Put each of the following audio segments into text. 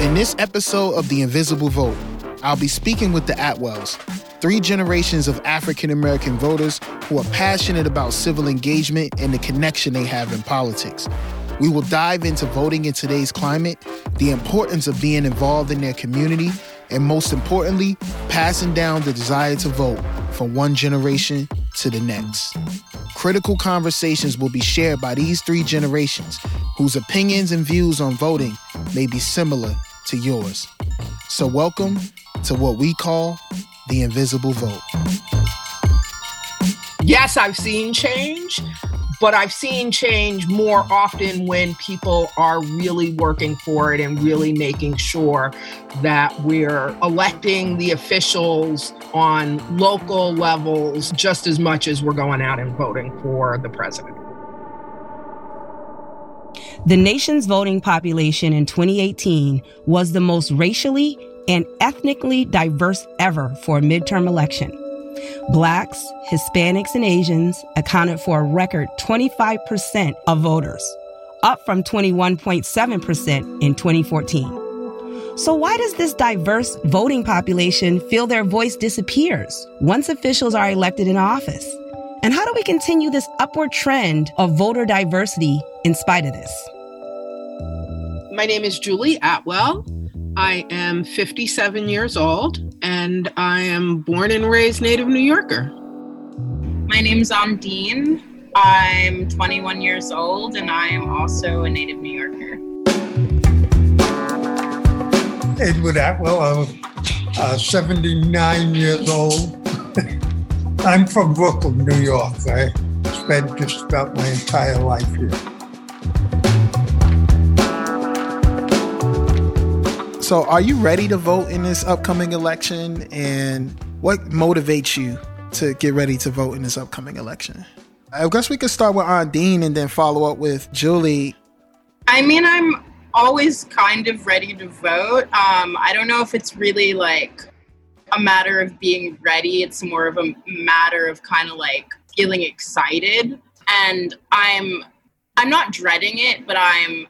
In this episode of The Invisible Vote, I'll be speaking with the Atwells, three generations of African American voters who are passionate about civil engagement and the connection they have in politics. We will dive into voting in today's climate, the importance of being involved in their community, and most importantly, passing down the desire to vote from one generation to the next. Critical conversations will be shared by these three generations whose opinions and views on voting may be similar to yours. So, welcome to what we call the invisible vote. Yes, I've seen change, but I've seen change more often when people are really working for it and really making sure that we're electing the officials on local levels just as much as we're going out and voting for the president. The nation's voting population in 2018 was the most racially and ethnically diverse ever for a midterm election. Blacks, Hispanics, and Asians accounted for a record 25% of voters, up from 21.7% in 2014. So, why does this diverse voting population feel their voice disappears once officials are elected in office? And how do we continue this upward trend of voter diversity in spite of this? My name is Julie Atwell. I am 57 years old and I am born and raised native New Yorker. My name is Ondine. I'm 21 years old and I am also a native New Yorker. Edward Atwell, I'm uh, 79 years old. I'm from Brooklyn, New York. I spent just about my entire life here. So, are you ready to vote in this upcoming election? And what motivates you to get ready to vote in this upcoming election? I guess we could start with Ondine and then follow up with Julie. I mean, I'm always kind of ready to vote. Um, I don't know if it's really like a matter of being ready, it's more of a matter of kind of like feeling excited. And I'm I'm not dreading it, but I'm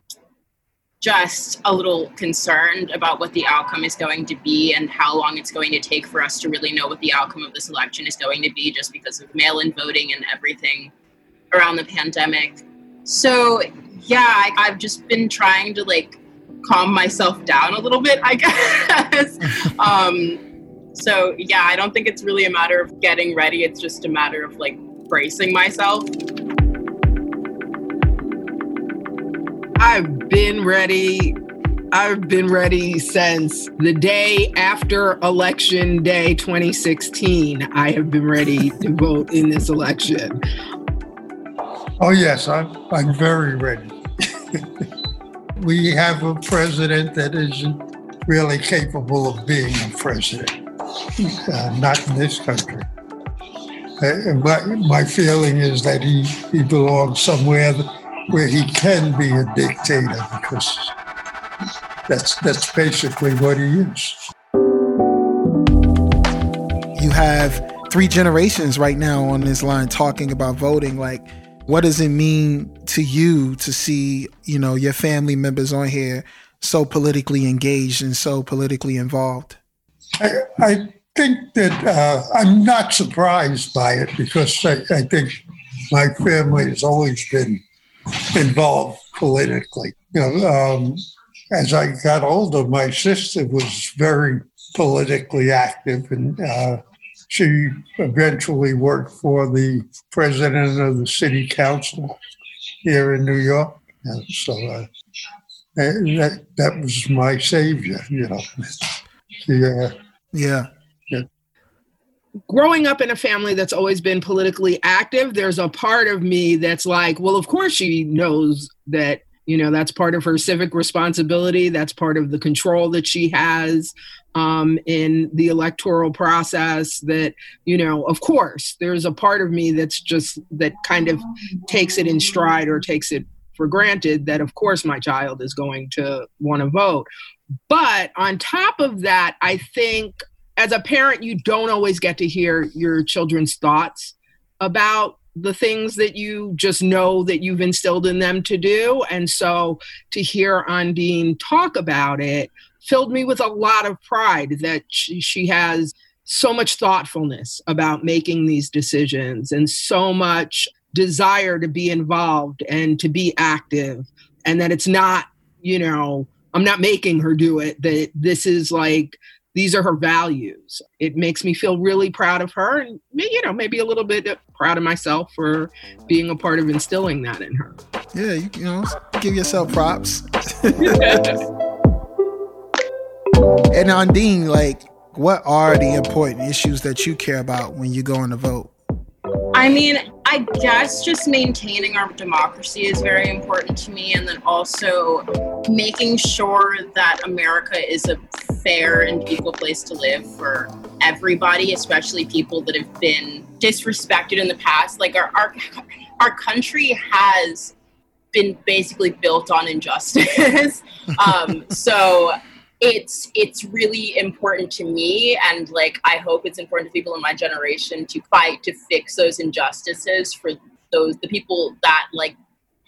just a little concerned about what the outcome is going to be and how long it's going to take for us to really know what the outcome of this election is going to be just because of mail in voting and everything around the pandemic. So, yeah, I, I've just been trying to like calm myself down a little bit, I guess. um, so, yeah, I don't think it's really a matter of getting ready, it's just a matter of like bracing myself. I've been ready. I've been ready since the day after election day 2016. I have been ready to vote in this election. Oh, yes, I'm, I'm very ready. we have a president that isn't really capable of being a president, uh, not in this country. Uh, my, my feeling is that he, he belongs somewhere where he can be a dictator because that's that's basically what he is. You have three generations right now on this line talking about voting. Like, what does it mean to you to see, you know, your family members on here so politically engaged and so politically involved? I, I think that uh, I'm not surprised by it because I, I think my family has always been involved politically. You know, um, as I got older, my sister was very politically active, and uh, she eventually worked for the president of the city council here in New York. And so uh, that that was my savior, you know. Yeah. Yeah growing up in a family that's always been politically active, there's a part of me that's like, well, of course she knows that, you know, that's part of her civic responsibility. That's part of the control that she has um, in the electoral process. That, you know, of course, there's a part of me that's just that kind of takes it in stride or takes it for granted that, of course, my child is going to want to vote. But on top of that, I think as a parent, you don't always get to hear your children's thoughts about the things that you just know that you've instilled in them to do. And so to hear Ondine talk about it filled me with a lot of pride that she, has so much thoughtfulness about making these decisions and so much desire to be involved and to be active and that it's not you know i'm not making her do it that this is like these are her values. It makes me feel really proud of her and you know maybe a little bit proud of myself for being a part of instilling that in her. Yeah you, you know give yourself props. And Ondine, like what are the important issues that you care about when you go on to vote? I mean, I guess just maintaining our democracy is very important to me, and then also making sure that America is a fair and equal place to live for everybody, especially people that have been disrespected in the past. Like our our, our country has been basically built on injustice. um, so it's it's really important to me and like i hope it's important to people in my generation to fight to fix those injustices for those the people that like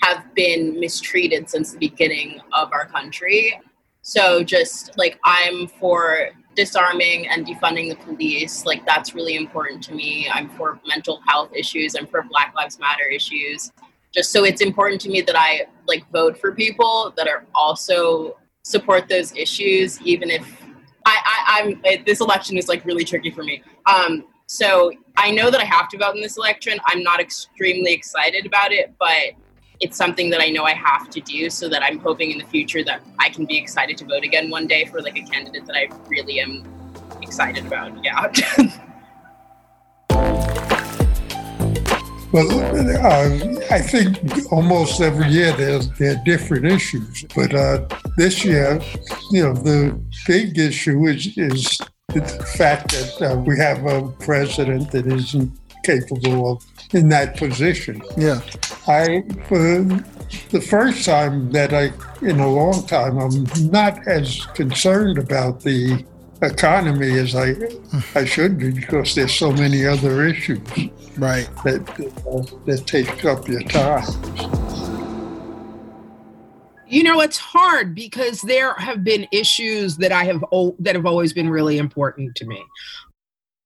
have been mistreated since the beginning of our country. So just like i'm for disarming and defunding the police. Like that's really important to me. I'm for mental health issues. I'm for black lives matter issues. Just so it's important to me that i like vote for people that are also support those issues, even if I, I, am this election is like really tricky for me. Um, so I know that I have to vote in this election. I'm not extremely excited about it, but it's something that I know I have to do so that I'm hoping in the future that I can be excited to vote again one day for like a candidate that I really am excited about. Yeah. Well, uh, I think almost every year there's there are different issues, but uh, this year, you know, the big issue is is the fact that uh, we have a president that isn't capable of in that position. Yeah, I for the first time that I in a long time I'm not as concerned about the economy as I I should be because there's so many other issues right. that uh, that takes up your time. You know it's hard because there have been issues that i have o- that have always been really important to me.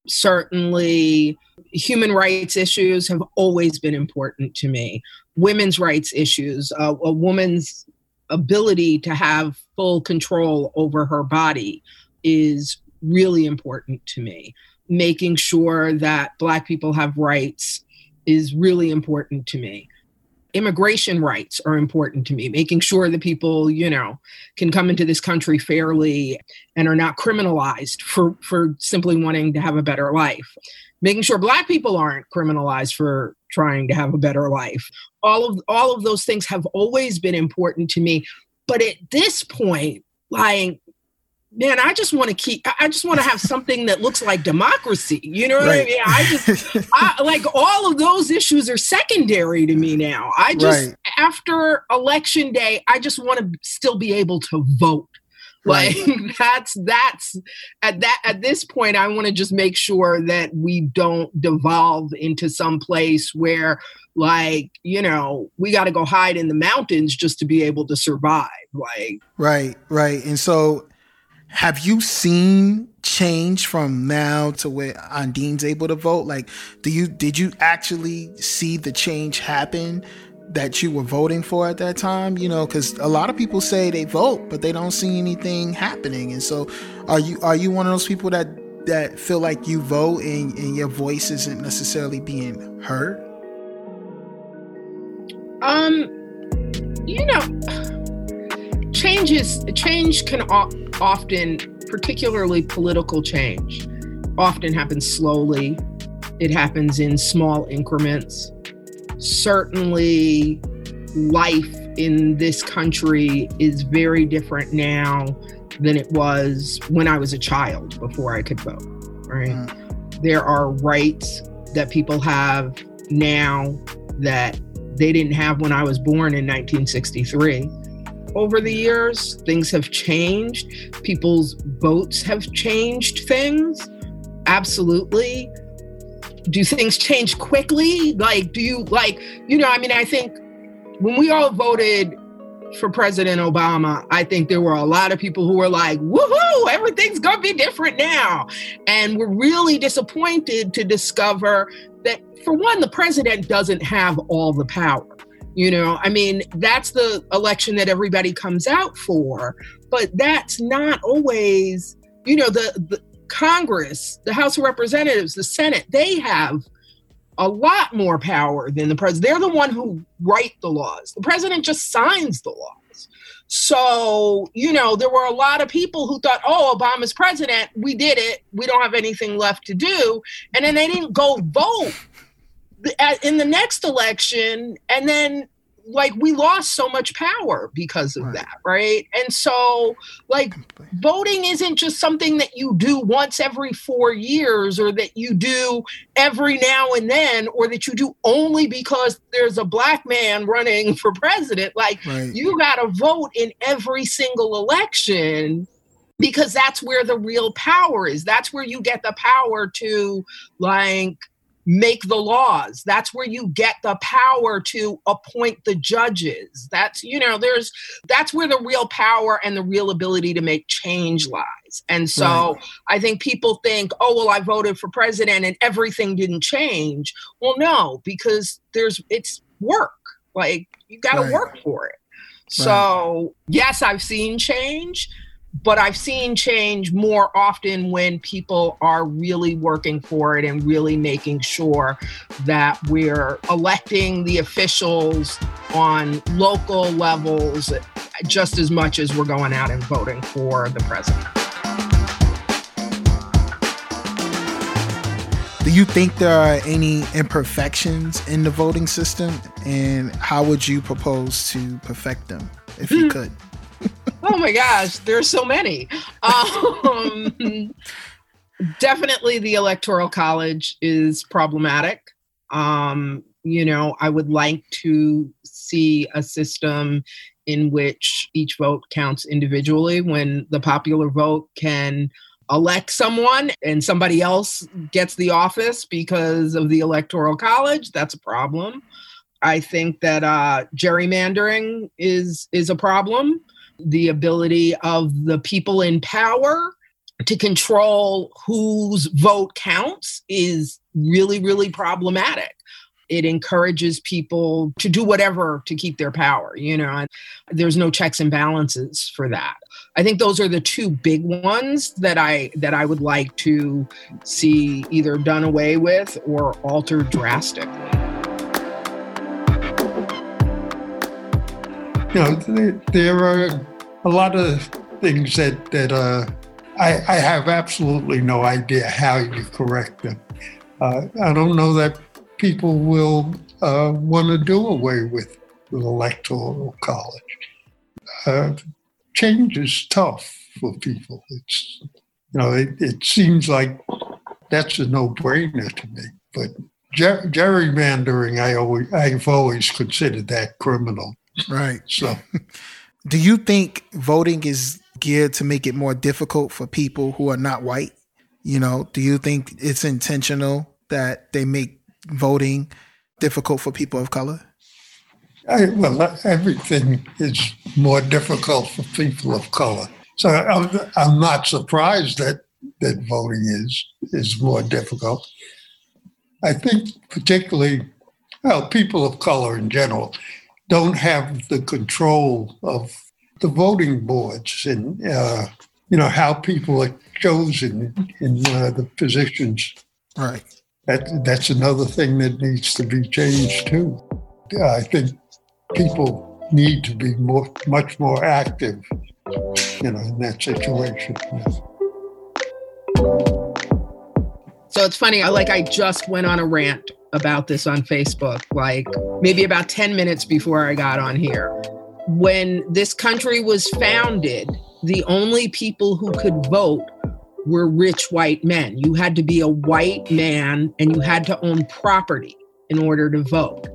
Certainly human rights issues have always been important to me. Women's rights issues uh, a woman's ability to have full control over her body is really important to me making sure that Black people have rights is really important to me. Immigration rights are important to me, making sure that people, you know, can come into this country fairly and are not criminalized for, for simply wanting to have a better life. Making sure Black people aren't criminalized for trying to have a better life. All of all of those things have always been important to me. But at this point, like man, I just want to keep, I just want to have something that looks like democracy. You know what right. I mean? I just, I, like all of those issues are secondary to me now. I just, right. after election day, I just want to still be able to vote. Like that's that's at that at this point, I want to just make sure that we don't devolve into some place where, like, you know, we got to go hide in the mountains just to be able to survive. Like, right, right, and so have you seen change from now to where Ondine's able to vote? Like, do you did you actually see the change happen that you were voting for at that time? You know, because a lot of people say they vote, but they don't see anything happening. And so, are you are you one of those people that that feel like you vote and, and your voice isn't necessarily being heard? Um, changes change can often particularly political change often happens slowly. It happens in small increments. Certainly life in this country is very different now than it was when i was a child before i could vote right? Mm. there are rights that people have now that they didn't have when i was born in 1963 over the years. Things have changed. People's votes have changed things. Absolutely. do things change quickly? Like, do you like, you know, I mean, I think when we all voted for President Obama, I think there were a lot of people who were like, woohoo, everything's going to be different now. And we're really disappointed to discover that, for one, the president doesn't have all the power. You know, I mean, that's the election that everybody comes out for, but that's not always, you know, the, the Congress, the House of Representatives, the Senate, they have a lot more power than the president. They're the one who write the laws. The president just signs the laws. So, you know, there were a lot of people who thought, oh, Obama's president, we did it. We don't have anything left to do. And then they didn't go vote in the next election. And then like we lost so much power because of right. that right and so like voting isn't just something that you do once every 4 years or that you do every now and then or that you do only because there's a black man running for president like right. you got to vote in every single election because that's where the real power is that's where you get the power to like make the laws. That's where you get the power to appoint the judges. That's, you know, there's, that's where the real power and the real ability to make change lies. And so right. I think people think, oh, well, I voted for president and everything didn't change. Well, no, because there's, it's work. Like you got to right. work for it. So, right. yes, I've seen change but I've seen change more often when people are really working for it and really making sure that we're electing the officials on local levels just as much as we're going out and voting for the president. Do you think there are any imperfections in the voting system? And how would you propose to perfect them if you hmm. could? Oh my gosh, there's so many. Um, definitely, the electoral college is problematic. Um, you know, I would like to see a system in which each vote counts individually when the popular vote can elect someone and somebody else gets the office because of the electoral college that's a problem i think that uh, gerrymandering is is a problem the ability of the people in power to control whose vote counts is really, really problematic. It encourages people to do whatever to keep their power. You know, there's no checks and balances for that. I think those are the two big ones that I that I would like to see either done away with or altered drastically. You know, there are a lot of things that that uh, I, I, have absolutely no idea how you correct them. Uh, I don't know that people will uh, want to do away with the electoral college. Uh, change is tough for people. It's you know it, it seems like that's a no-brainer to me, but ger- gerrymandering, I always I've always considered that criminal. Right. So. Do you think voting is geared to make it more difficult for people who are not white? You know, do you think it's intentional that they make voting difficult for people of color? I, well, everything is more difficult for people of color. So I'm, I'm not surprised that, that voting is is more difficult. I think particularly, well, people of color in general don't have the control of the voting boards and uh, you know how people are chosen in uh, the positions. Right. That that's another thing that needs to be changed too. I think people need to be more, much more active, you know, in that situation. So it's funny. I like I just went on a rant about this on Facebook, like maybe about 10 minutes before I got on here. When this country was founded, the only people who could vote were rich white men. You had to be a white man and you had to own property in order to vote.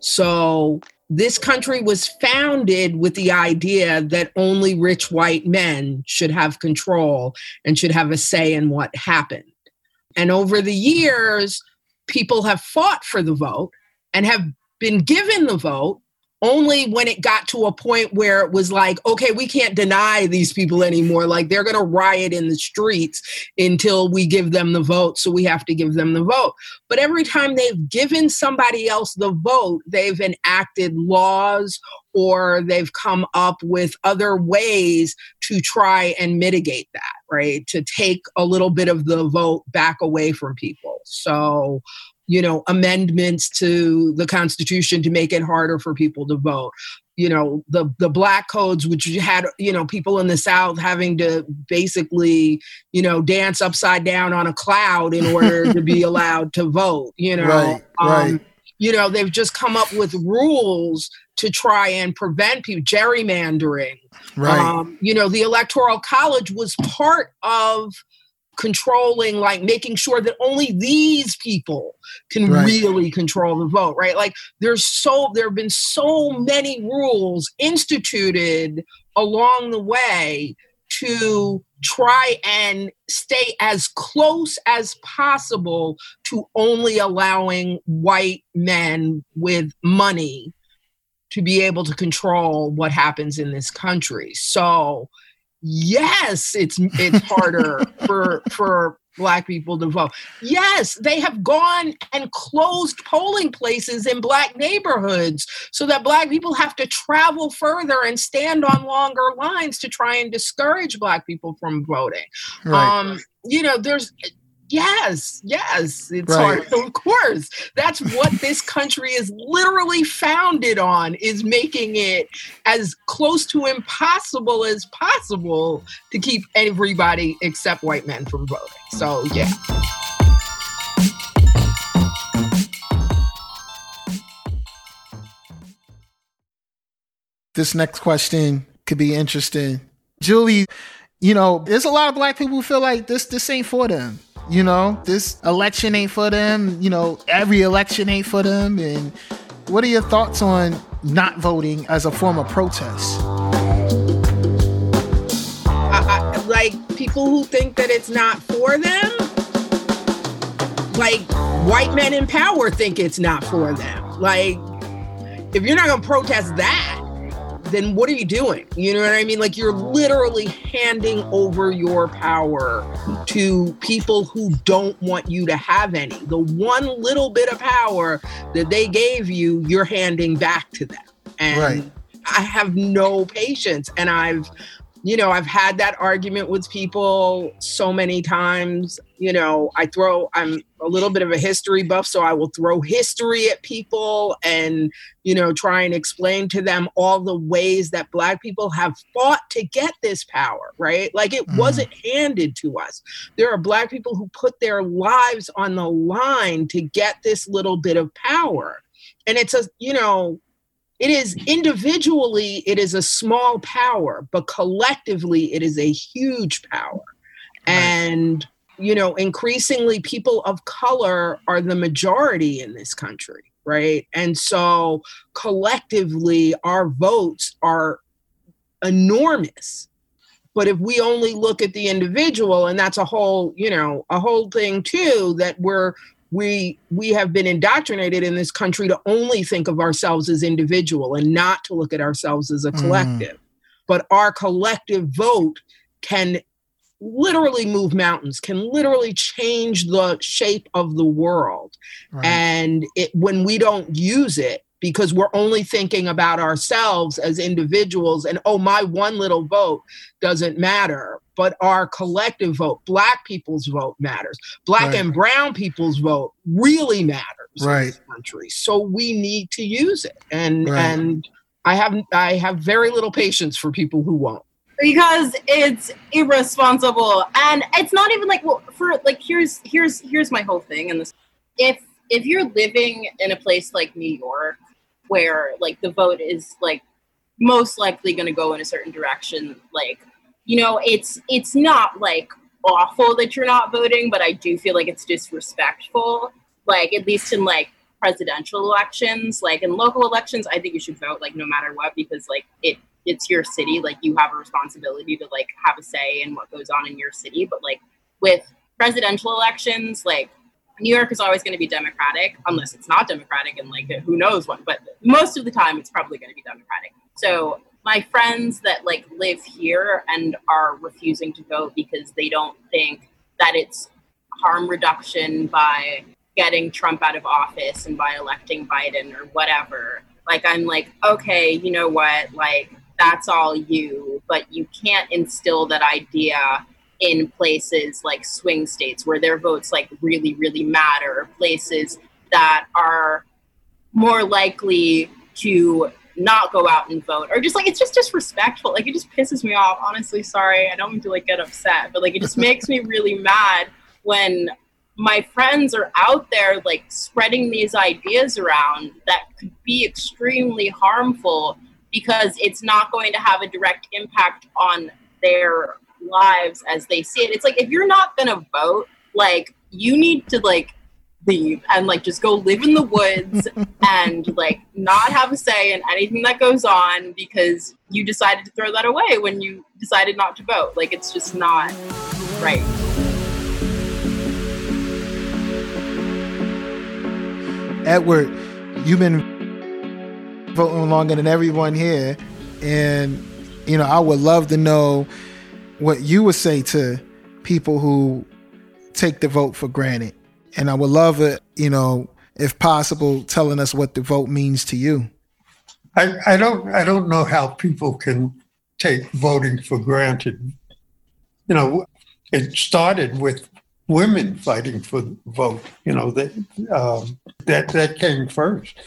So this country was founded with the idea that only rich white men should have control and should have a say in what happened. And over the years, people have fought for the vote and have been given the vote only when it got to a point where it was like, okay, we can't deny these people anymore. Like they're going to riot in the streets until we give them the vote. So we have to give them the vote. But every time they've given somebody else the vote, they've enacted laws or they've come up with other ways to try and mitigate that, right? To take a little bit of the vote back away from people. So you know, amendments to the Constitution to make it harder for people to vote. You know, the the black codes, which had you know people in the South having to basically you know dance upside down on a cloud in order to be allowed to vote. You know, right, um, right. You know, they've just come up with rules to try and prevent people gerrymandering. Right. Um, you know, the Electoral College was part of controlling like making sure that only these people can right. really control the vote right like there's so there have been so many rules instituted along the way to try and stay as close as possible to only allowing white men with money to be able to control what happens in this country. So yes it's it's harder for for black people to vote yes they have gone and closed polling places in black neighborhoods so that black people have to travel further and stand on longer lines to try and discourage black people from voting right. um you know there's Yes, yes, it's right. hard. Of course, that's what this country is literally founded on: is making it as close to impossible as possible to keep everybody except white men from voting. So, yeah. This next question could be interesting, Julie. You know, there's a lot of black people who feel like this this ain't for them you know, this election ain't for them. You know, every election ain't for them. And what are your thoughts on not voting as a form of protest? I, I, like people who think that it's not for them, like white men in power think it's not for them. Like, if you're not to protest that, then what are you doing? You know what I mean? Like you're oh. literally handing over your power to people who don't want you to have any. The one little bit of power that they gave you, you're handing back to them. And right. I have no patience. And I've you know, I've had that argument with people so many times. You know, I throw, I'm a little bit of a history buff, so I will throw history at people and, you know, try and explain to them all the ways that Black people have fought to get this power, right? Like it mm. wasn't handed to us. There are Black people who put their lives on the line to get this little bit of power. And it's a, you know, it is individually it is a small power but collectively it is a huge power. Right. and you know increasingly people of color are the majority in this country right? And so collectively our votes are enormous. But if we only look at the individual and that's a whole you know a whole thing too that we're we we have been indoctrinated in this country to only think of ourselves as individual and not to look at ourselves as a mm. collective mm. but our collective vote can literally move mountains can literally change the shape of the world right. and it when we don't use it because we're only thinking about ourselves as individuals and oh my one little vote doesn't matter but our collective vote, black people's vote matters. Black right. and brown people's vote really matters right. in this country. So we need to use it. And right. and I have I have very little patience for people who won't. Because it's irresponsible. And it's not even like well for like here's here's here's my whole thing and this if if you're living in a place like New York where like the vote is like most likely going to go in a certain direction like you know, it's it's not like awful that you're not voting, but I do feel like it's disrespectful. Like at least in like presidential elections, like in local elections, I think you should vote like no matter what because like it it's your city, like you have a responsibility to like have a say in what goes on in your city. But like with presidential elections, like New York is always going to be Democratic unless it's not Democratic and like who knows what, but most of the time it's probably going to be Democratic. So my friends that like live here and are refusing to vote because they don't think that it's harm reduction by getting Trump out of office and by electing Biden or whatever. Like I'm like, okay, you know what? Like that's all you, but you can't instill that idea in places like swing states where their votes like really really matter places that are more likely to not go out and vote. Or just like it's just disrespectful. Like it just pisses me off. Honestly sorry. I don't mean to like get upset but like it just makes me really mad when my friends are out there like spreading these ideas around that could be extremely harmful because it's not going to have a direct impact on their lives as they see it. It's like if you're not gonna vote, like you need to like leave and like just go live in the woods and like not have a say in anything that goes on because you decided to throw that away when you decided not to vote. Like it's just not right. Edward, you've been voting longer than everyone here, and you know I would love to know what you would say to people who take the vote for granted. And I would love it, you know, if possible, telling us what the vote means to you. I, I don't I don't know how people can take voting for granted. You know, it started with women fighting for the vote. You know that um, that that came first,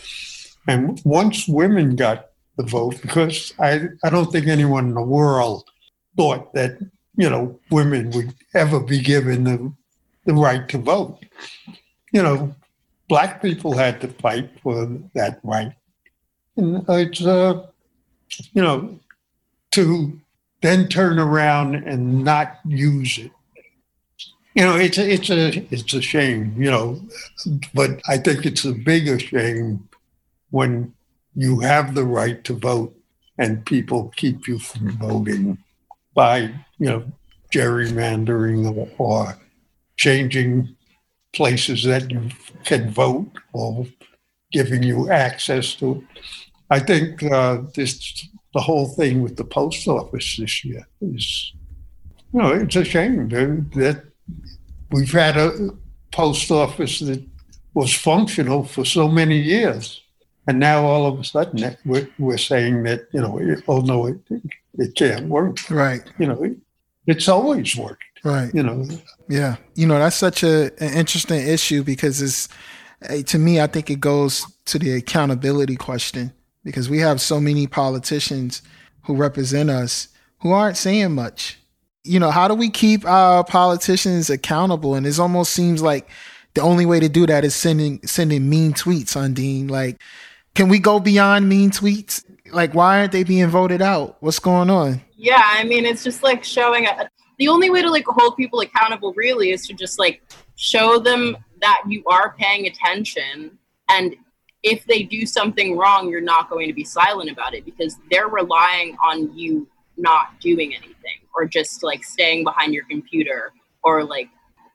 and once women got the vote, because I I don't think anyone in the world thought that you know women would ever be given the the right to vote. You know, black people had to fight for that right, and it's uh, you know to then turn around and not use it. You know, it's a, it's a it's a shame. You know, but I think it's a bigger shame when you have the right to vote and people keep you from voting by you know gerrymandering or, or changing places that you can vote or giving you access to it. I think uh, this the whole thing with the post office this year is, you know, it's a shame that we've had a post office that was functional for so many years, and now all of a sudden we're, we're saying that you know, oh no, it, it can't work. Right. You know, it, it's always worked. Right. You know. Yeah. You know, that's such a an interesting issue because it's eh, to me, I think it goes to the accountability question because we have so many politicians who represent us who aren't saying much. You know, how do we keep our politicians accountable? And it almost seems like the only way to do that is sending sending mean tweets Ondine. Like, can we go beyond mean tweets? Like, why aren't they being voted out? What's going on? Yeah, I mean, it's just like showing a, the only way to like hold people accountable really is to just like show them that you are paying attention and if they do something wrong, you're not going to be silent about it because they're relying on you not doing anything or just like staying behind your computer or like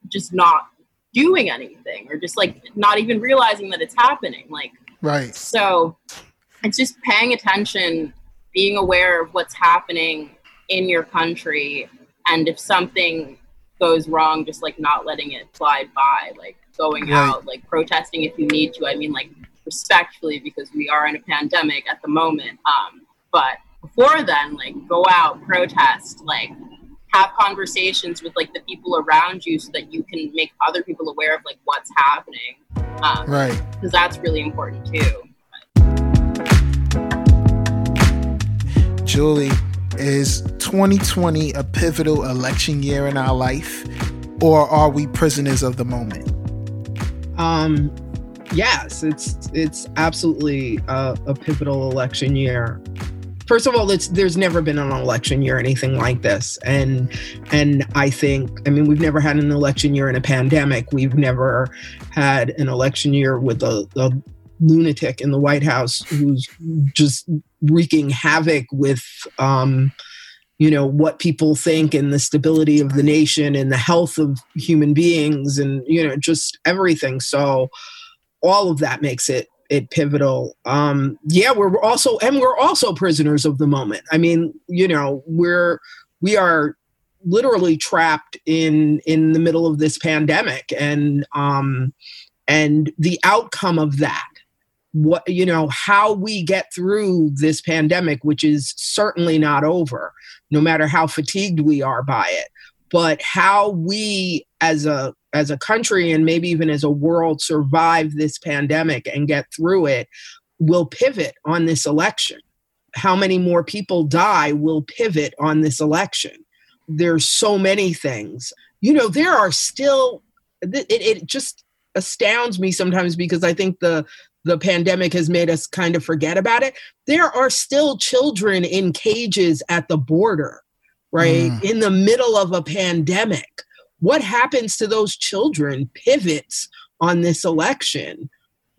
just not doing anything or just like not even realizing that it's happening. Like, right. So it's just paying attention, being aware of what's happening in your country, and if something goes wrong, just like not letting it slide by, like going out, like protesting if you need to. I mean, like respectfully, because we are in a pandemic at the moment. Um, but before then, like go out, protest, like have conversations with like the people around you so that you can make other people aware of like what's happening. Um, right. Because that's really important too. Julie, is 2020 a pivotal election year in our life, or are we prisoners of the moment? Um, yes, it's it's absolutely a, a pivotal election year. First of all, it's there's never been an election year anything like this, and and I think I mean we've never had an election year in a pandemic. We've never had an election year with a, a lunatic in the White House who's just wreaking havoc with um, you know what people think and the stability of the nation and the health of human beings and you know just everything. So all of that makes it it pivotal. Um yeah we're also and we're also prisoners of the moment. I mean you know we're we are literally trapped in in the middle of this pandemic and um and the outcome of that what you know how we get through this pandemic which is certainly not over no matter how fatigued we are by it. But how we as a as a country and maybe even as a world survive this pandemic and get through it will pivot on this election. How many more people die will pivot on this election. There's so many things. You know there are still it, it just astounds me sometimes because i think the the pandemic has made us kind of forget about it. There are still children in cages at the border, right? Mm. In the middle of a pandemic. What happens to those children pivots on this election.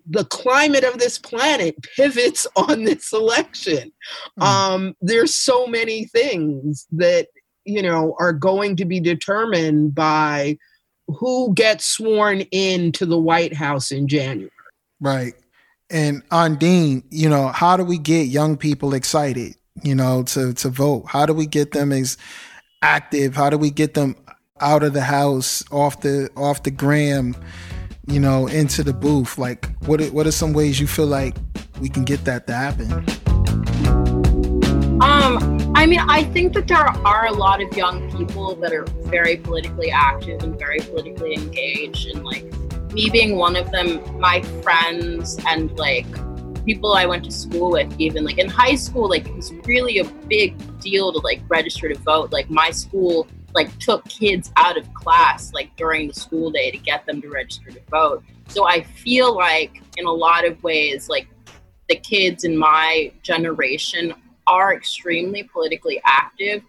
The climate of this planet pivots on this election. Mm. Um, there's so many things that you know are going to be determined by who gets sworn in to the White House in January. Right. And Ondine, you know, how do we get young people excited, you know, to to vote? How do we get them as active? How do we get them out of the house, off the off the gram, you know, into the booth? Like what what are some ways you feel like we can get that to happen? Um, I mean, I think that there are a lot of young people that are very politically active and very politically engaged and like me being one of them, my friends and like people I went to school with, even like in high school, like it was really a big deal to like register to vote. Like my school like took kids out of class like during the school day to get them to register to vote. So I feel like in a lot of ways, like the kids in my generation are extremely politically active,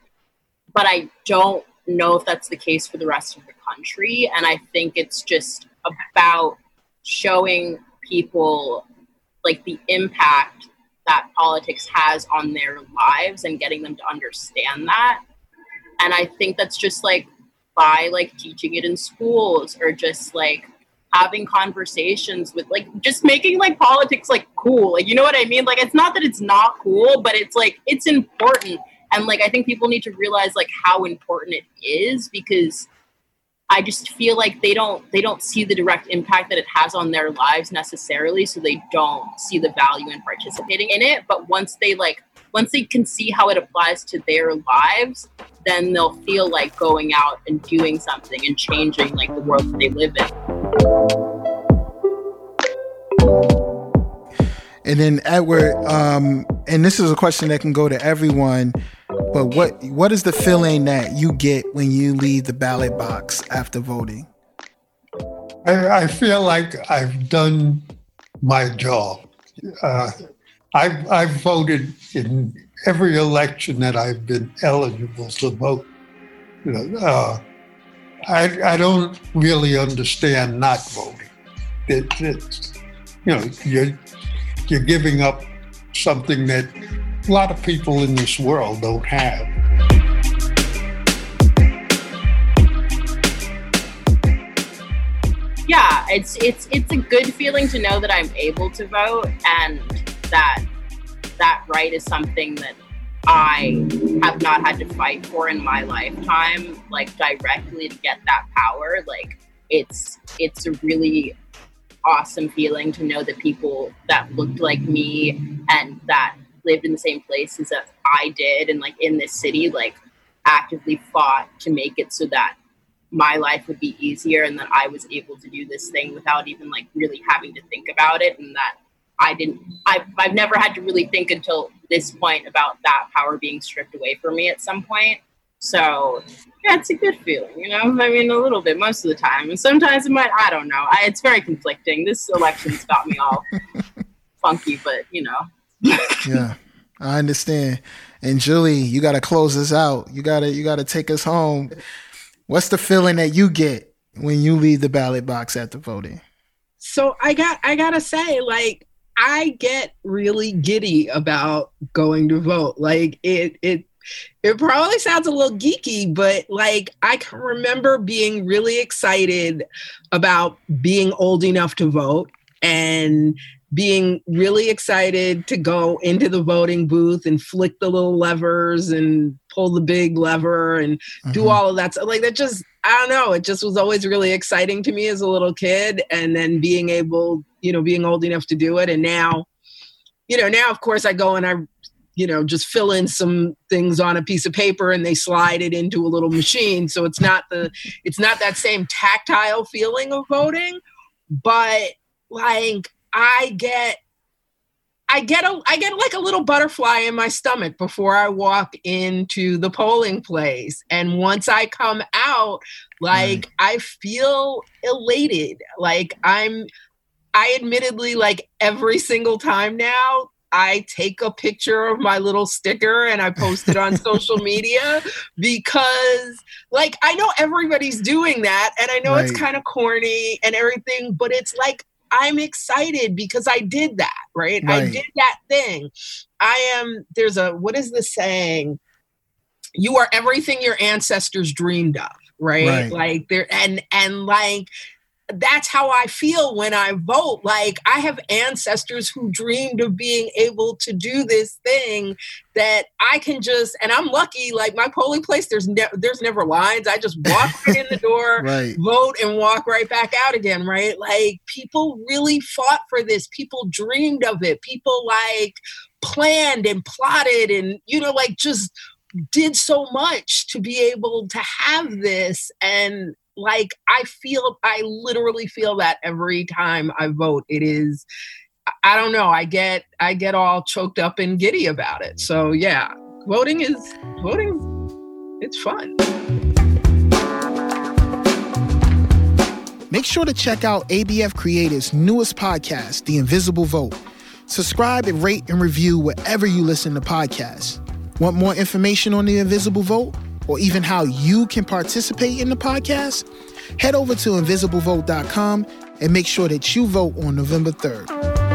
but I don't know if that's the case for the rest of the country. And I think it's just about showing people like the impact that politics has on their lives and getting them to understand that. And I think that's just like by like teaching it in schools or just like having conversations with like just making like politics like cool. Like you know what I mean? Like it's not that it's not cool, but it's like it's important. And like I think people need to realize like how important it is because I just feel like they don't they don't see the direct impact that it has on their lives necessarily, so they don't see the value in participating in it. But once they like once they can see how it applies to their lives, then they'll feel like going out and doing something and changing like the world that they live in. And then Edward, um, and this is a question that can go to everyone. But what what is the feeling that you get when you leave the ballot box after voting? I, I feel like I've done my job. Uh, I've, I've voted in every election that I've been eligible to vote. You know, uh, I, I don't really understand not voting. It, it's, you know, you're, you're giving up something that a lot of people in this world don't have. Yeah, it's it's it's a good feeling to know that I'm able to vote and that that right is something that I have not had to fight for in my lifetime, like directly to get that power. Like it's it's a really awesome feeling to know that people that looked like me and that lived in the same places that I did and like in this city, like actively fought to make it so that my life would be easier and that I was able to do this thing without even like really having to think about it and that I didn't I've, I've never had to really think until this point about that power being stripped away from me at some point. So yeah, it's a good feeling, you know. I mean, a little bit most of the time, and sometimes it might. I don't know. I, it's very conflicting. This election's got me all funky, but you know, yeah, I understand. And Julie, you got to close us out. You got to you got to take us home. What's the feeling that you get when you leave the ballot box after voting? So I got I got to say like I get really giddy about going to vote. Like it it it probably sounds a little geeky, but like I can remember being really excited about being old enough to vote and being really excited to go into the voting booth and flick the little levers and pull the big lever and mm-hmm. do all of that. So like that just I don't know, it just was always really exciting to me as a little kid and then being able, you know, being old enough to do it and now you know, now of course I go and I you know just fill in some things on a piece of paper and they slide it into a little machine so it's not the it's not that same tactile feeling of voting but like i get I get a I get like a little butterfly in my stomach before I walk into the polling place. And once I come out, like. I feel elated. Like I'm I admittedly like every single time now I take a picture of my little sticker and I post it on social media because, like, I know everybody's doing that and I know right. it's kind of corny and everything, but it's like I'm excited because I did that, right? right? I did that thing. I am, there's a, what is the saying? You are everything your ancestors dreamed of, right? right. Like, there, and, and like, that's how I feel when I vote. Like I have ancestors who dreamed of being able to do this thing that I can just and I'm lucky like my polling place there's ne- there's never lines. I just walk right in the door, right. vote and walk right back out again, right? Like people really fought for this. People dreamed of it. People like planned and plotted and you know like just did so much to be able to have this and like I feel, I literally feel that every time I vote. It is, I don't know. I get, I get all choked up and giddy about it. So mm-hmm. yeah, voting is voting. It's fun. Make sure to check out ABF Creative's newest podcast, The Invisible Vote. Subscribe and rate and review wherever you listen to podcasts. Want more information on the Invisible Vote? Or even how you can participate in the podcast, head over to invisiblevote.com and make sure that you vote on November 3rd.